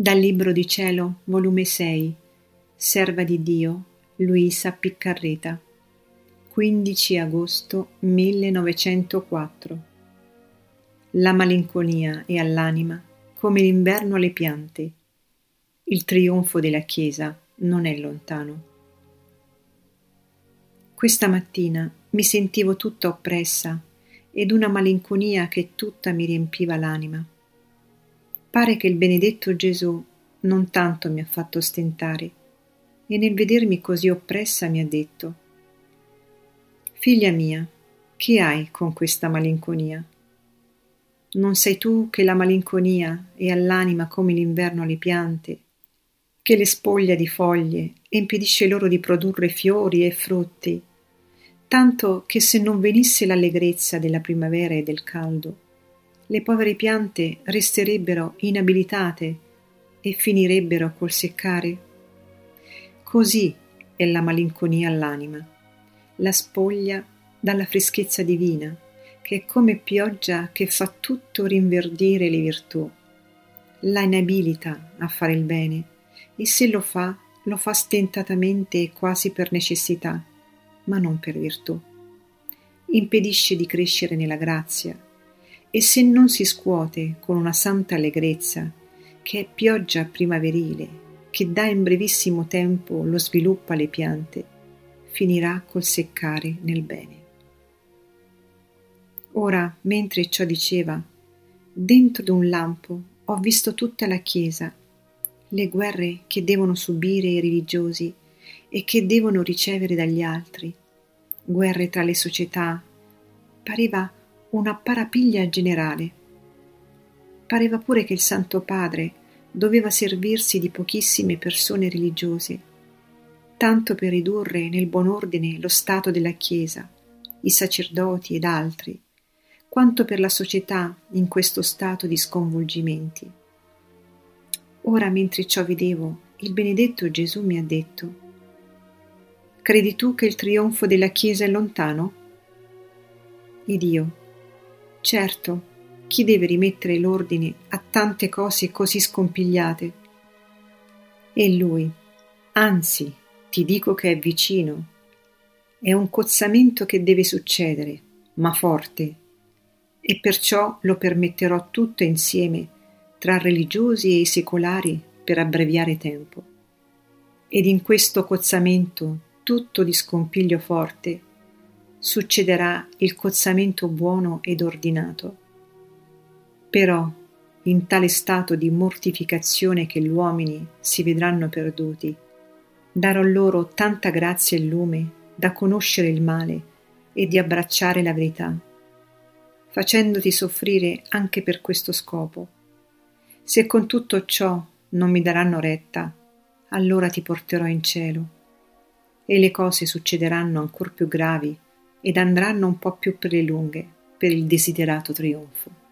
Dal Libro di Cielo, volume 6, Serva di Dio, Luisa Piccarreta, 15 agosto 1904. La malinconia è all'anima come l'inverno alle piante. Il trionfo della Chiesa non è lontano. Questa mattina mi sentivo tutta oppressa ed una malinconia che tutta mi riempiva l'anima pare che il benedetto Gesù non tanto mi ha fatto stentare e nel vedermi così oppressa mi ha detto Figlia mia, che hai con questa malinconia? Non sei tu che la malinconia è all'anima come l'inverno alle piante, che le spoglia di foglie e impedisce loro di produrre fiori e frutti, tanto che se non venisse l'allegrezza della primavera e del caldo, le povere piante resterebbero inabilitate e finirebbero col seccare? Così è la malinconia all'anima, la spoglia dalla freschezza divina, che è come pioggia che fa tutto rinverdire le virtù, la inabilita a fare il bene e se lo fa, lo fa stentatamente e quasi per necessità, ma non per virtù. Impedisce di crescere nella grazia, e se non si scuote con una santa allegrezza, che è pioggia primaverile, che dà in brevissimo tempo lo sviluppo alle piante, finirà col seccare nel bene. Ora, mentre ciò diceva, dentro d'un lampo ho visto tutta la Chiesa, le guerre che devono subire i religiosi e che devono ricevere dagli altri, guerre tra le società, pareva una parapiglia generale. Pareva pure che il Santo Padre doveva servirsi di pochissime persone religiose, tanto per ridurre nel buon ordine lo stato della Chiesa, i sacerdoti ed altri, quanto per la società in questo stato di sconvolgimenti. Ora, mentre ciò vedevo, il benedetto Gesù mi ha detto, Credi tu che il trionfo della Chiesa è lontano? Ed io, Certo, chi deve rimettere l'ordine a tante cose così scompigliate? E lui, anzi, ti dico che è vicino. È un cozzamento che deve succedere, ma forte, e perciò lo permetterò tutto insieme tra religiosi e secolari per abbreviare tempo. Ed in questo cozzamento tutto di scompiglio forte succederà il cozzamento buono ed ordinato. Però, in tale stato di mortificazione che gli uomini si vedranno perduti, darò loro tanta grazia e lume da conoscere il male e di abbracciare la verità, facendoti soffrire anche per questo scopo. Se con tutto ciò non mi daranno retta, allora ti porterò in cielo e le cose succederanno ancor più gravi ed andranno un po' più per le lunghe per il desiderato trionfo.